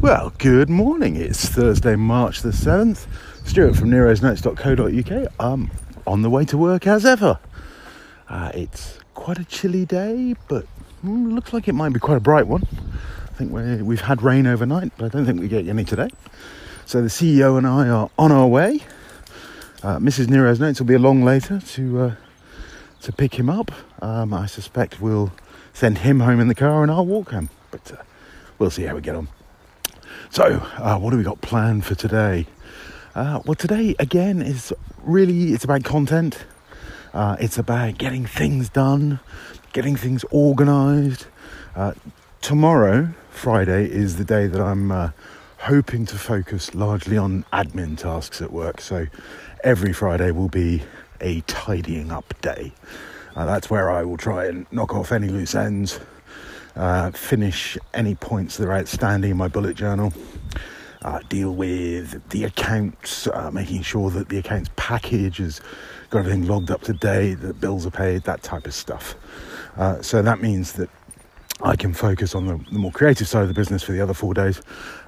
Well, good morning. It's Thursday, March the 7th. Stuart from nerosnotes.co.uk. I'm on the way to work as ever. Uh, it's quite a chilly day, but mm, looks like it might be quite a bright one. I think we have had rain overnight, but I don't think we get any today. So the CEO and I are on our way. Uh, Mrs. Nero's Notes will be along later to uh, to pick him up. Um, I suspect we'll send him home in the car and I'll walk home, but uh, we'll see how we get on. So, uh, what do we got planned for today? Uh, well, today again is really it's about content. Uh, it's about getting things done, getting things organised. Uh, tomorrow, Friday, is the day that I'm uh, hoping to focus largely on admin tasks at work. So, every Friday will be a tidying up day. Uh, that's where I will try and knock off any loose ends uh, finish any points that are outstanding in my bullet journal, uh, deal with the accounts, uh, making sure that the accounts package has got everything logged up to date, that bills are paid, that type of stuff. Uh, so that means that I can focus on the, the, more creative side of the business for the other four days.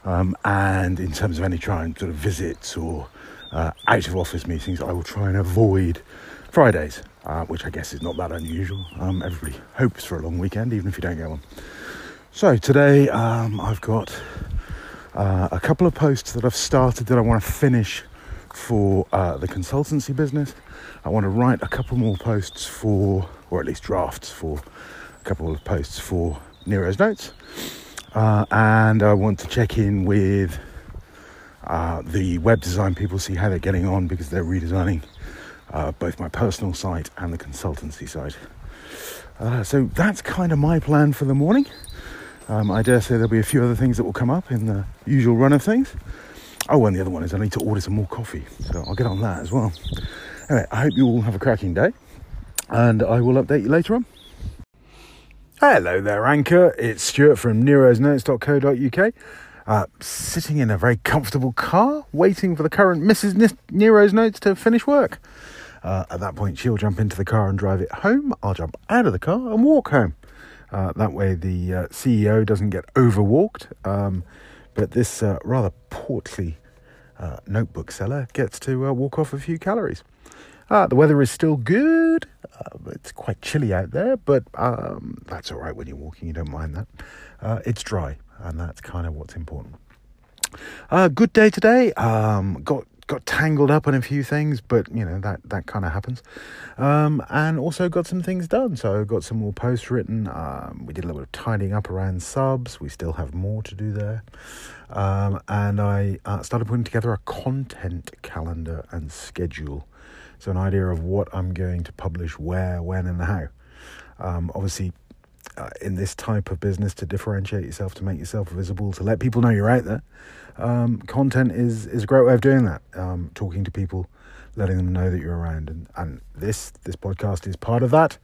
Um, and in terms of any trying sort of visits or uh, out of office meetings, I will try and avoid Fridays uh, which I guess is not that unusual. Um, everybody hopes for a long weekend, even if you don't get one. So today um, I've got uh, a couple of posts that I've started that I want to finish for uh, the consultancy business. I want to write a couple more posts for, or at least drafts for a couple of posts for Nero's Notes. Uh, and I want to check in with uh, the web design people, see how they're getting on because they're redesigning uh, both my personal site and the consultancy site. Uh, so that's kind of my plan for the morning. Um, I dare say there'll be a few other things that will come up in the usual run of things. Oh, and the other one is I need to order some more coffee, so I'll get on that as well. Anyway, I hope you all have a cracking day, and I will update you later on. Hello there, Anchor. It's Stuart from nerosnotes.co.uk. Uh, sitting in a very comfortable car, waiting for the current Mrs. Nero's Notes to finish work. Uh, at that point, she'll jump into the car and drive it home. I'll jump out of the car and walk home. Uh, that way, the uh, CEO doesn't get overwalked. Um, but this uh, rather portly uh, notebook seller gets to uh, walk off a few calories. the weather is still good. it's quite chilly out there, but um, that's all right when you're walking. You don't mind that. it's dry, and that's kind of what's important. good day today. Um, got got tangled up on a few things, but you know that that kind of happens. Um, and also got some things done. So got some more posts written. Um, we did a little bit of tidying up around subs. We still have more to do there. Um, and I uh, started putting together a content calendar and schedule. So an idea of what I'm going to publish, where, when, and how. Um, obviously, uh, in this type of business to differentiate yourself, to make yourself visible, to let people know you're out there. Um, content is is a great way of doing that. Um, talking to people, letting them know that you're around, and and this this podcast is part of that.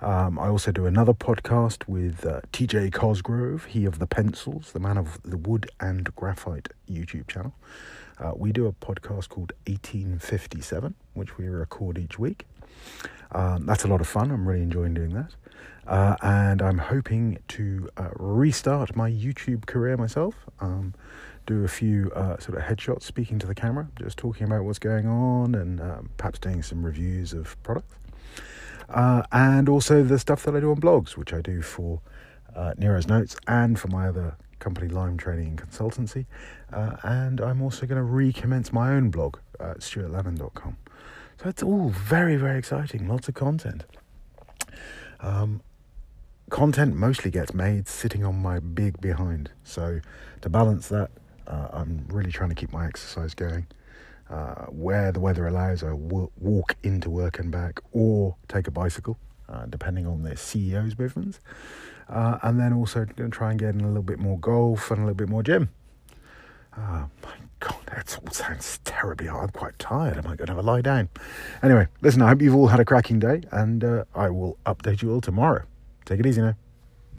Um, I also do another podcast with uh, TJ Cosgrove, he of the pencils, the man of the wood and graphite YouTube channel. Uh, we do a podcast called 1857, which we record each week. Um, that's a lot of fun. I'm really enjoying doing that. Uh, and I'm hoping to uh, restart my YouTube career myself. Um, do a few uh, sort of headshots speaking to the camera, just talking about what's going on and um, perhaps doing some reviews of products. Uh, and also the stuff that I do on blogs, which I do for uh, Nero's Notes and for my other company, Lime Training and Consultancy. Uh, and I'm also going to recommence my own blog at stuartlennon.com. So it's all very, very exciting, lots of content. Um, content mostly gets made sitting on my big behind. So to balance that, uh, I'm really trying to keep my exercise going. Uh, where the weather allows, I w- walk into work and back, or take a bicycle, uh, depending on the CEO's movements. Uh, and then also going to try and get in a little bit more golf and a little bit more gym. My That all sounds terribly hard. I'm quite tired. I going to have a lie down? Anyway, listen, I hope you've all had a cracking day, and uh, I will update you all tomorrow. Take it easy now.